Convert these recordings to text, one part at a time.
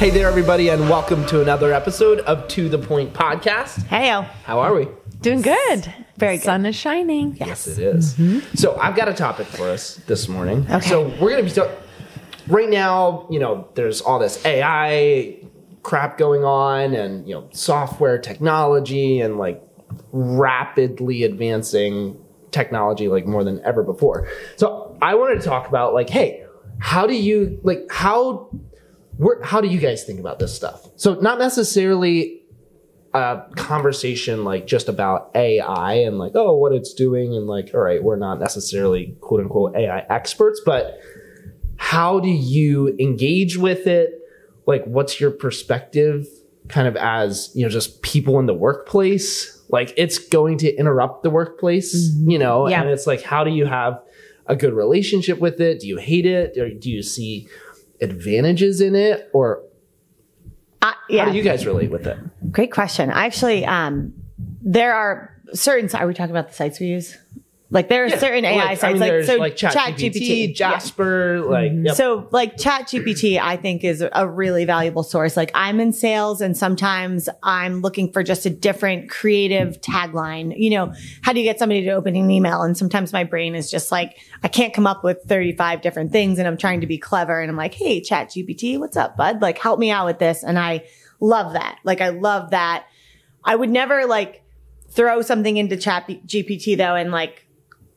Hey there, everybody, and welcome to another episode of To the Point Podcast. Heyo. How are we? Doing good. Very good. Sun is shining. Yes, it is. Mm-hmm. So I've got a topic for us this morning. Okay. So we're gonna be talking right now. You know, there's all this AI crap going on, and you know, software technology, and like rapidly advancing technology, like more than ever before. So I wanted to talk about like, hey, how do you like how where, how do you guys think about this stuff? So not necessarily a conversation like just about AI and like, oh, what it's doing, and like, all right, we're not necessarily quote unquote AI experts, but how do you engage with it? Like, what's your perspective kind of as, you know, just people in the workplace? Like, it's going to interrupt the workplace, mm-hmm. you know, Yeah. and it's like, how do you have a good relationship with it? Do you hate it? Or do you see advantages in it? Or Uh, yeah. how do you guys relate with it? Great question. Actually, um, there are certain. Are we talking about the sites we use? Like there are certain AI like, sites, I mean, like so like ChatGPT, Yeah. Jasper, like yep. So like ChatGPT, I think is a really valuable source. Like I'm in sales and sometimes I'm looking for just a different creative tagline. You know, how do you get somebody to open an email? And sometimes my brain is just like, I can't come up with 35 different things and I'm trying to be clever. And I'm like, Hey, ChatGPT, what's up, bud? Like help me out with this. And I love that. Like I love that. I would never like throw something into Chat GPT though and like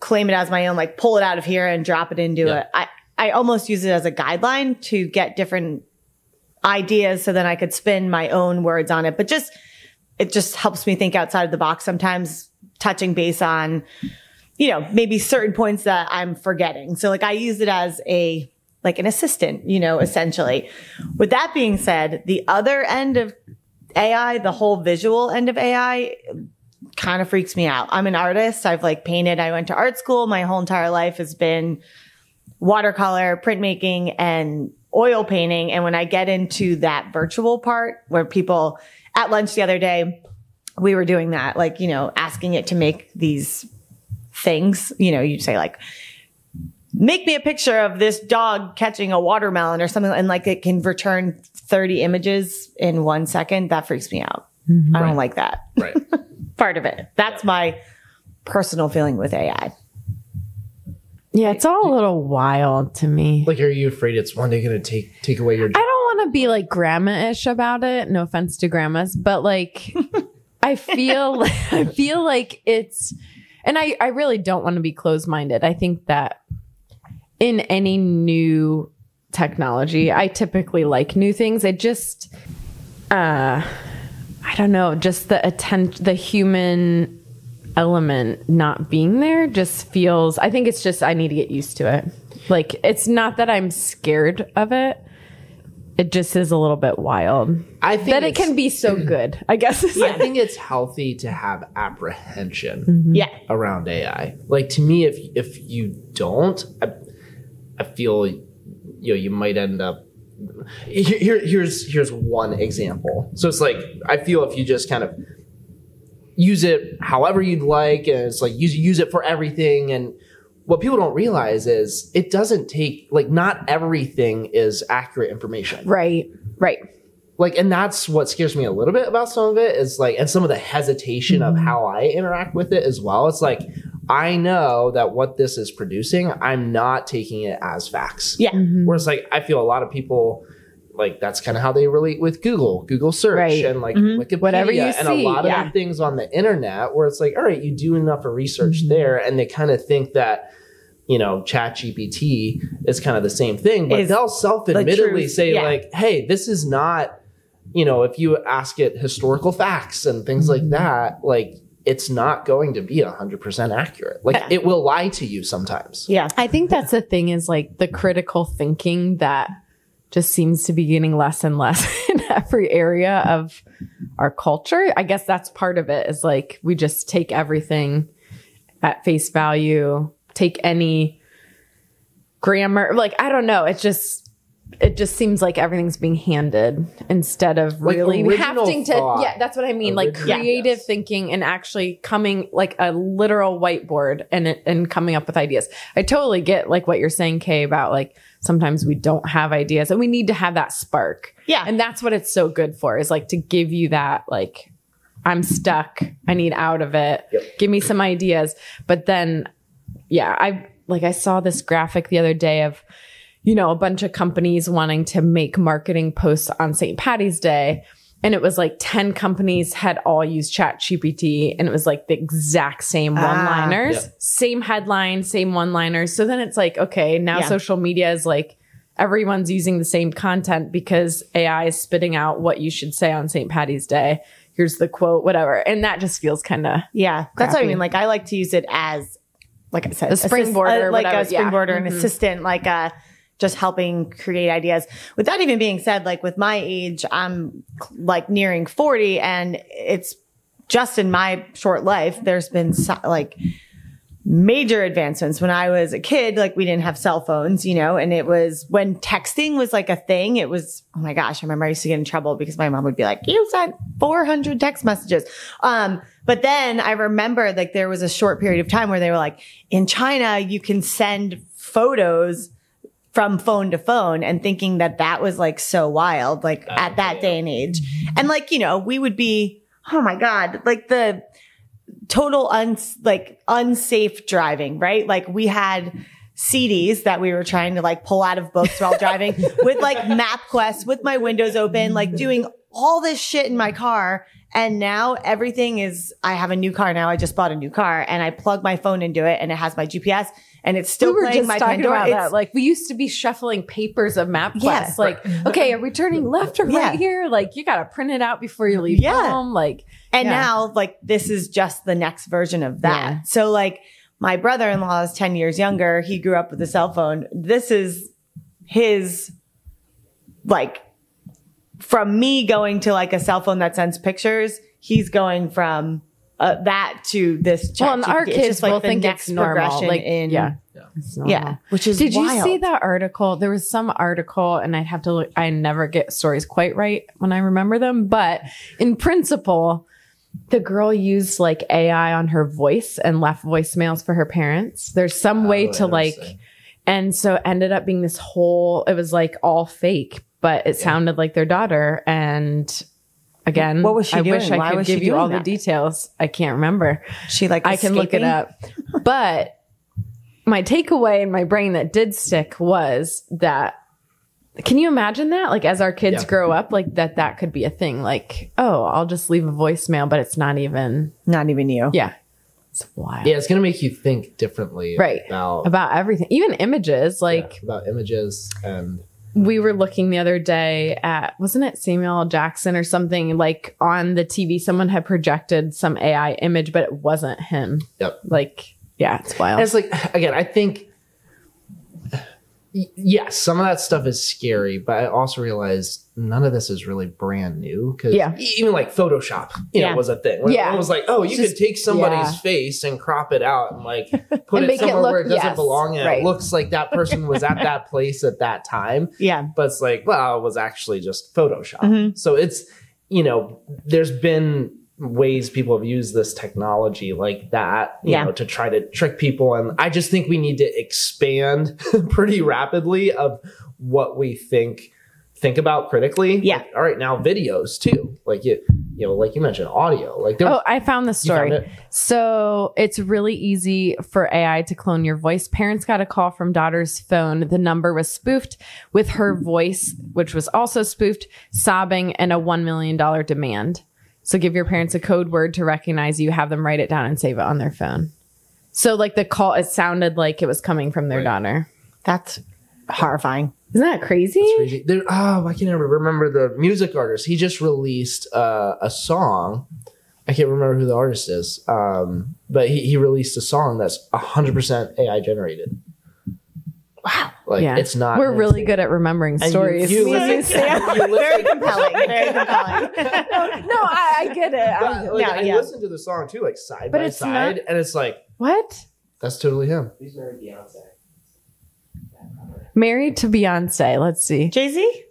claim it as my own, like pull it out of here and drop it into Yeah. it. I, I almost use it as a guideline to get different ideas so then I could spin my own words on it. But just, it just helps me think outside of the box sometimes touching base on, you know, maybe certain points that I'm forgetting. So like I use it as a, like an assistant, you know, essentially. With that being said, the other end of AI, the whole visual end of AI kind of freaks me out. I'm an artist. I've like painted. I went to art school. My whole entire life has been watercolor, printmaking, and oil painting. And when I get into that virtual part where people at lunch the other day, we were doing that, like, you know, asking it to make these things, you know, you'd say like, make me a picture of this dog catching a watermelon or something. And like it can return 30 images in one second. That freaks me out. Mm-hmm. I don't like that right. part of it. That's my personal feeling with AI. Yeah, it's all a little wild to me. like, are you afraid it's one day going to take take away your I don't want to be like grandma-ish about it. No offense to grandmas, but like I feel I feel like it's and I I really don't want to be closed-minded. I think that in any new technology, I typically like new things. I just uh I don't know, just the attention the human element not being there just feels I think it's just I need to get used to it. Like it's not that I'm scared of it. It just is a little bit wild. I think That it can be so good, I guess. I think it's healthy to have apprehension Mm-hmm. Yeah. around AI. Like to me, if if you don't, I, I feel you know you might end up. Here, here- here's here's one example. So it's like I feel if you just kind of use it however you'd like, and it's like use use it for everything. And what people don't realize is it doesn't take like not everything is accurate information Right. Right. like and that's what scares me a little bit about some of it is like and some of the hesitation of mm-hmm. how i interact with it as well it's like i know that what this is producing i'm not taking it as facts Yeah. Mm-hmm. whereas like i feel a lot of people like that's kind of how they relate with google google search Right. and like mm-hmm. wikipedia Whatever you and a lot of yeah. the things on the internet where it's like all right you do enough of research mm-hmm. there and they kind of think that you know, Chat GPT is kind of the same thing, but Is they'll self-admittedly truth, say yeah. like, "Hey, this is not you know, if you ask it historical facts and things Mm-hmm. like that, like it's not going to be 100% accurate. Like Yeah. it will lie to you sometimes. Yeah. I think that's the thing is like the critical thinking that just seems to be getting less and less in every area of our culture. I guess that's part of it is like we just take everything at face value, take any grammar. Like, I don't know. It's just, it just seems like everything's being handed instead of Like really original having to thought. yeah that's what i mean like creative yes. thinking and actually coming like a literal whiteboard and it, and coming up with ideas i totally get like what you're saying kay about like sometimes we don't have ideas and we need to have that spark Yeah. and that's what it's so good for is like to give you that like i'm stuck i need out of it Yep. give me some ideas but then yeah i like i saw this graphic the other day of you know a bunch of companies wanting to make marketing posts on st patty's day and it was like 10 companies had all used chat gpt and it was like the exact same one liners Yep. same headline same one liners so then it's like okay now Yeah. social media is like everyone's using the same content because ai is spitting out what you should say on st patty's day here's the quote whatever and that just feels kind of Yeah, that's what I mean. Like I like to use it as, like I said, A springboard assist- or uh, like whatever, a yeah. springboard or an Mhm. assistant, like uh just helping create ideas. With that even being said, like with my age, I'm like nearing forty, and it's just in my short life. There's been so, like major advancements when I was a kid. Like we didn't have cell phones, you know, and it was when texting was like a thing. It was, oh my gosh, I remember I used to get in trouble because my mom would be like, you sent 400 text messages. Um, but then I remember like there was a short period of time where they were like, in China, you can send photos from phone to phone and thinking that that was like so wild, like at that day and age. And like, you know, we would be, oh my God, like the, total uns like unsafe driving, right? Like we had CDs that we were trying to like pull out of books while driving with like MapQuest with my windows open, like doing all this shit in my car. And now everything is, I have a new car now. I just bought a new car and I plug my phone into it and it has my GPS and it's still we were playing just my talking Pandora. about It's- that. Like we used to be shuffling papers of MapQuest. Yeah. like, mm-hmm. okay, are we turning left or Yeah. right here? Like, you got to print it out before you leave Yeah. home. Like, And Yeah. now, like, this is just the next version of that. Yeah. So, like, my brother in law is 10 years younger. He grew up with a cell phone. This is his, like, from me going to like a cell phone that sends pictures, he's going from uh, that to this. Chat well, and our kids just, like, will the think next it's normal. Like, in, yeah, Yeah. It's yeah, which is Did you see that article? There was some article, and I'd have to look. I never get stories quite right when I remember them, but in principle, the girl used like AI on her voice and left voicemails for her parents. There's some way Oh, to like, and so ended up being this whole. It was like all fake, but it sounded like their daughter. And again, What was she I wish? I Why could was she give you doing all the details. I can't remember. She like I can look it escaping? up. But my takeaway in my brain that did stick was that can you imagine that? Like as our kids Yeah. grow up, like that that could be a thing. Like, oh, I'll just leave a voicemail, but it's not even Not even you. yeah. It's wild. Yeah, it's gonna make you think differently Right. about About everything. Even images. Like yeah, about images and we were looking the other day at wasn't it Samuel L. Jackson or something like on the TV someone had projected some AI image but it wasn't him. yep. Like yeah, it's wild. And it's like again, I think y- yes, some of that stuff is scary, but I also realize none of this is really brand new because Yeah. even like Photoshop, you Yeah. know, was a thing. Where Yeah. it was like, oh, you Just- could take somebody's yeah. face and crop it out and like put And it make it somewhere look- where it doesn't yes, belong, and right. it looks like that person was at that place at that time. Yeah. but it's like, well, it was actually just Photoshop. Mhm. So it's, you know, there's been ways people have used this technology like that, you Yeah. know, to try to trick people. And I just think we need to expand pretty rapidly of what we think think about critically. Yeah. Like, all right, now videos too. Like you, you know, like you mentioned, audio. Like there Oh, I found the story. found it? So it's really easy for AI to clone your voice. Parents got a call from daughter's phone. The number was spoofed with her voice, which was also spoofed, sobbing, and a $1 million demand. So give your parents a code word to recognize you, have them write it down and save it on their phone. So like the call, it sounded like it was coming from their Right. daughter. That's horrifying. Isn't that crazy? crazy. There, oh, I can't even remember the music artist. He just released uh, a song. I can't remember who the artist is, um, but he, he released a song that's 100% AI generated. Wow. Like, yeah. it's not. We're it's- really good at remembering and you- stories. You, Me and listen, Sam. you Very compelling. Very compelling. no, I, I get it. But, I- like, yeah, I yeah. listened to the song too, like side But by it's side, and it's like, what? that's totally him. He's married Beyonce. Married to Beyonce. Let's see. Jay Z.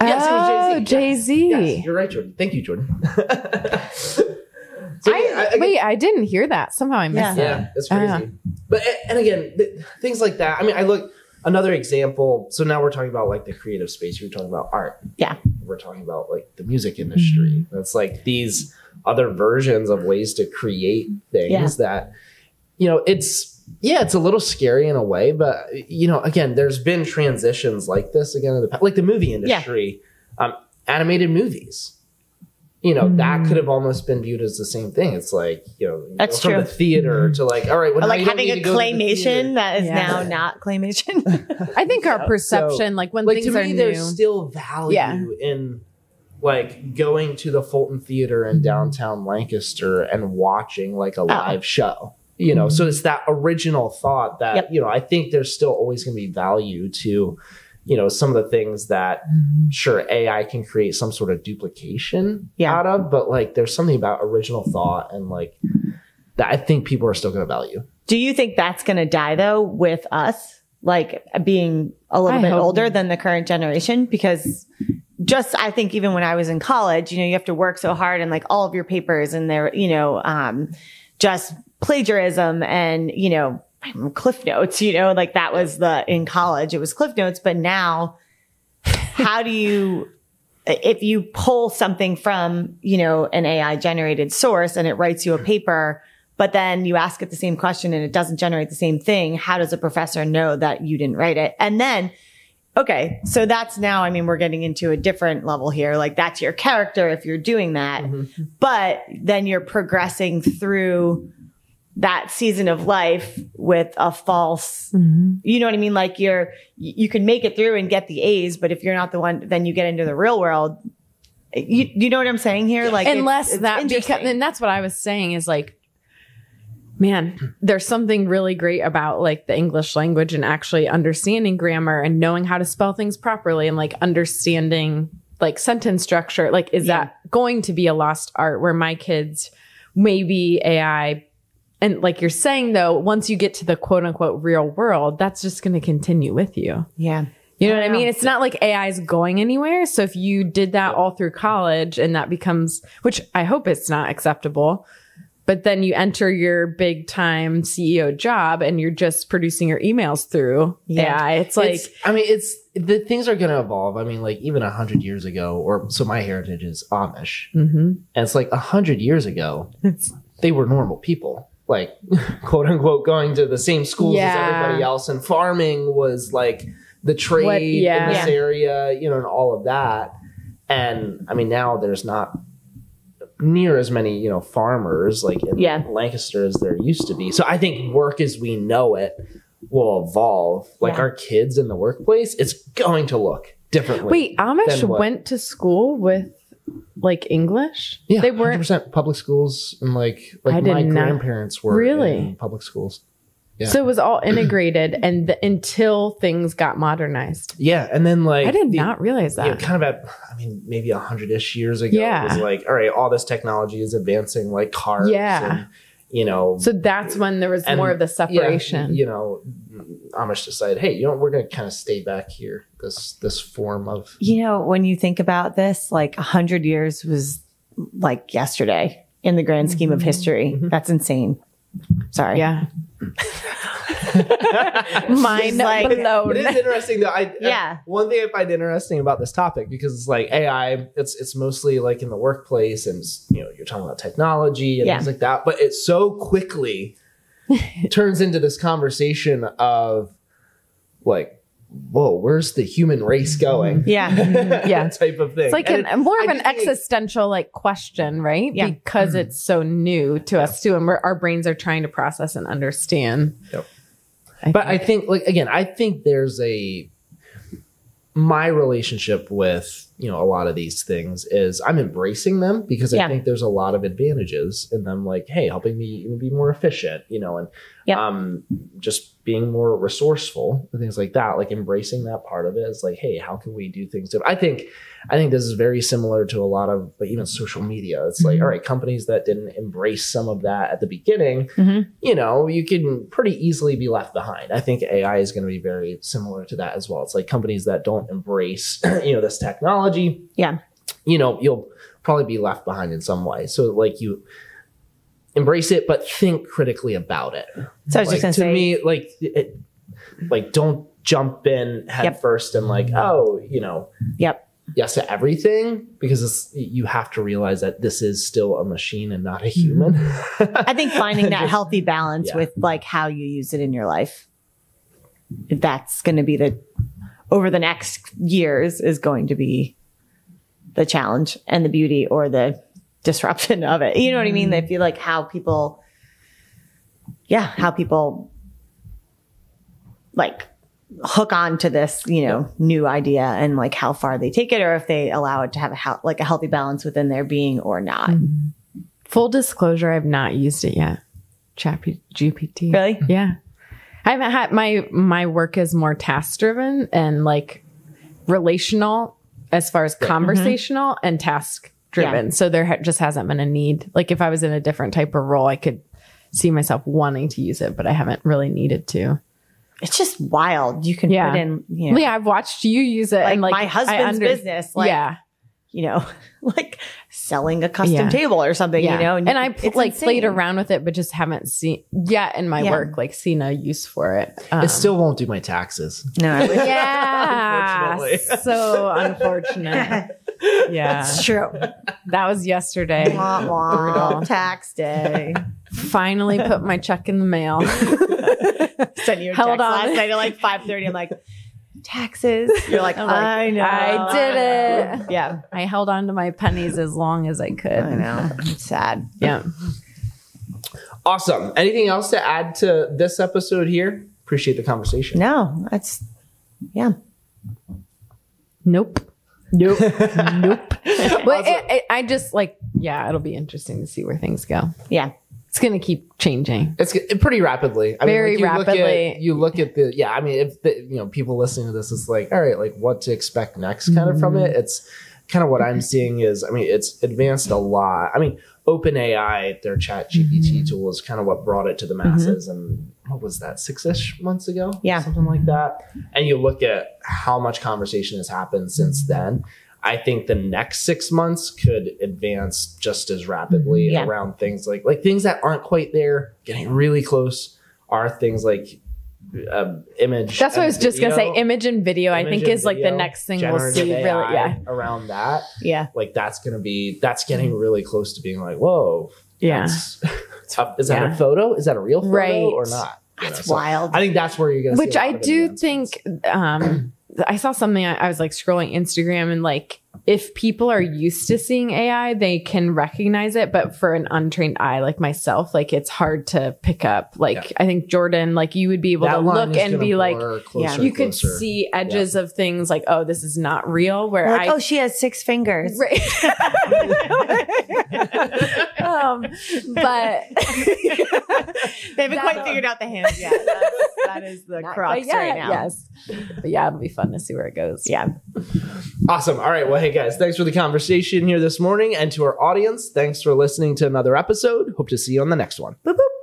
Yes, oh, Jay-Z. Jay Z. Yes, you're right, Jordan. Thank you, Jordan. so, I, yeah, I- wait, I didn't hear that. Somehow I missed Yeah. it. Yeah, it's crazy. Ah. But and again, th- things like that. I mean, I look another example. So now we're talking about like the creative space. You're talking about art. Yeah. We're talking about like the music industry. It's like these other versions of ways to create things Yeah. that you know. It's yeah, it's a little scary in a way, but you know, again, there's been transitions like this again in the past, like the movie industry, um, animated movies. You know, that Mm. could hmm. have almost been viewed as the same thing. It's like, you know, you That's go from true. the theater hmm. to like, all right, well, like having a to the claymation that is Yeah. now not claymation. I think our perception, so, like when like things to are me, new. there's still value Yeah. in like going to the Fulton Theater in hmm. downtown Lancaster and watching like a oh. live show. You know, so it's that original thought that Yep. you know. I think there's still always going to be value to, you know, some of the things that sure AI can create some sort of duplication Yeah. out of, but like there's something about original thought and like that I think people are still going to value. Do you think that's going to die though with us, like being a little I bit older not. than the current generation? Because just I think even when I was in college, you know, you have to work so hard and like all of your papers and they're, you know, um, just plagiarism and, you know, cliff notes, you know, like that was the in college, it was cliff notes. But now how do you, if you pull something from, you know, an AI generated source and it writes you a paper, but then you ask it the same question and it doesn't generate the same thing, how does a professor know that you didn't write it? And then, okay, so that's now, I mean, we're getting into a different level here. Like that's your character if you're doing that, mm-hmm. but then you're progressing through that season of life with a false mm-hmm. you know what I mean? Like you're, you can make it through and get the A's, but if you're not the one, then you get into the real world. You, you know what I'm saying here? Like unless it's that because interesting. and that's what I was saying is like man there's something really great about like the English language and actually understanding grammar and knowing how to spell things properly and like understanding like sentence structure like is Yeah. that going to be a lost art where my kids maybe AI and like you're saying though once you get to the quote unquote real world that's just going to continue with you yeah. you know what I mean? It's not like AI is going anywhere. So if you did that all through college and that becomes, which I hope it's not acceptable, but then you enter your big time CEO job and you're just producing your emails through Yeah. AI. It's like, It's- I mean, it's the things are going to evolve. I mean, like even a hundred years ago, or so my heritage is Amish, Mhm. and it's like a hundred years ago, they were normal people, like quote unquote, going to the same schools Yeah. as everybody else, and farming was like the trade What- in this Yeah. area, you know, and all of that. And I mean, now there's not near as many, you know, farmers like in Yeah. Lancaster as there used to be. So I think work as we know it will evolve. Like Yeah. our kids in the workplace, it's going to look differently. wait, Amish what? went to school with like English? yeah, They weren't. 100% public schools and like like my not- grandparents were Really? in public schools. Yeah. So it was all integrated and the, until things got modernized. Yeah, and then like I did the- not realize you know, that. kind of at I mean maybe a hundred ish years ago. Yeah. it was like all right, all this technology is advancing, like cars. Yeah. and, you know. so that's when there was and- more of the yeah, separation. you know, Amish decided, hey, you know, we're going to kind of stay back here. This this form of You know, when you think about this, like a hundred years was like yesterday in the grand scheme of mm-hmm. history. Mm-hmm. That's insane. Sorry. Yeah. Mind like- blown. It is interesting though. I Yeah. I- one thing I find interesting about this topic because it's like AI. It's it's mostly like in the workplace and you know you're talking about technology and Yeah. things like that. But it so quickly turns into this conversation of like, whoa, where's the human race going? Yeah. Mm-hmm. Yeah. type of thing. It's like And an, it- more of I an just think it- existential like question, right? Yeah. Because mm-hmm. it's so new to us too, and we're, our brains are trying to process and understand. Yep. I but I think. think like again, I think there's a my relationship with you know a lot of these things is i'm embracing them because i Yeah. think there's a lot of advantages in them like hey helping me even be more efficient you know and um just being more resourceful and things like that like embracing that part of it is like hey how can we do things different? i think i think this is very similar to a lot of like even social media it's like Mhm. all right companies that didn't embrace some of that at the beginning Mhm. you know, you can pretty easily be left behind. I think AI is going to be very similar to that as well. It's like companies that don't embrace, you know, this technology. Yeah. You know, you'll probably be left behind in some way. So like you embrace it, but think critically about it. So I was Like, just gonna to say, me, like, it, like don't jump in head Yep. first and like, oh, you know, yep, yes to everything because it's, you have to realize that this is still a machine and not a human. I think finding that Just- healthy balance Yeah. with like how you use it in your life, that's going to be the over the next years is going to be the challenge and the beauty or the disruption of it. You know what I mean? Mm. I feel like how people, yeah, how people like hook on to this, you know, new idea and like how far they take it or if they allow it to have a hel- like a healthy balance within their being or not. Mm-hmm. Full disclosure, I've not used it yet. Chat GPT. Really? Yeah. I haven't had my my work is more task driven and like relational as far as mm-hmm. conversational and task driven. Yeah. So there ha- just hasn't been a need. Like if I was in a different type of role, I could see myself wanting to use it, but I haven't really needed to. It's just wild. You can Yeah. put in, you know, Yeah, I've watched you use it like, and like my husband's under- business, like, yeah, you know, like selling a custom Yeah. table or something, yeah. you know, and, you- I pl- it's like played around with it, but just haven't seen yet in my Yeah. work like seen a use for it. Um, it still won't do my taxes. No, yeah, Unfortunately. so unfortunate. Yeah, it's true. that was yesterday. Wah, wah. Tax day. Finally put my check in the mail. Sent you a Held text on. last night at like five thirty. I'm like, taxes. You're like, I'm like, I know, I did it. Yeah, I held on to my pennies as long as I could. I know. It's sad. Yeah. Awesome. Anything else to add to this episode here? Appreciate the conversation. No, that's yeah. Nope. Nope. Nope. But it, it, I just like, yeah, it'll be interesting to see where things go. Yeah. It's going to keep changing. it's it pretty rapidly. I Very mean, like, you Look rapidly. at, you look at the yeah. I mean, if the, you know people listening to this is like, all right, like what to expect next, kind of from mm-hmm. it. It's kind of what I'm mm-hmm. seeing is. I mean, it's advanced a lot. I mean, OpenAI, their Chat GPT mm-hmm. tool, is kind of what brought it to the masses. And what was that six ish months ago? Yeah. something like that. And you look at how much conversation has happened since then. I think the next six months could advance just as rapidly Yeah. around things like like things that aren't quite there, getting really close. Are things like um, image? That's what I was just going to say. Image and video, I think, is like the next thing we'll see. Really, yeah. around that. Yeah. Like that's gonna be that's getting really close to being like, whoa, Yeah. is that Yeah. a photo? Is that a real photo Right. or not? You That's know, so wild. I think that's where you're gonna. Which see a lot I do think, um, I saw something, I, I was like scrolling Instagram and like, if people are used to seeing AI, they can recognize it. But for an untrained eye like myself, like it's hard to pick up. Like, Yeah. I think Jordan, like you would be able That to look and be like, closer yeah. you could see edges of things like, oh, this is not real. Where Like, I, oh, she has six fingers. Right. um, but They haven't quite figured out the hands yet. That's, that is the Not crux quite yet, right now. Yes. But yeah, it'll be fun to see where it goes. Yeah. Awesome. All right. Well, hey guys, thanks for the conversation here this morning, and to our audience, thanks for listening to another episode. Hope to see you on the next one. Boo boo.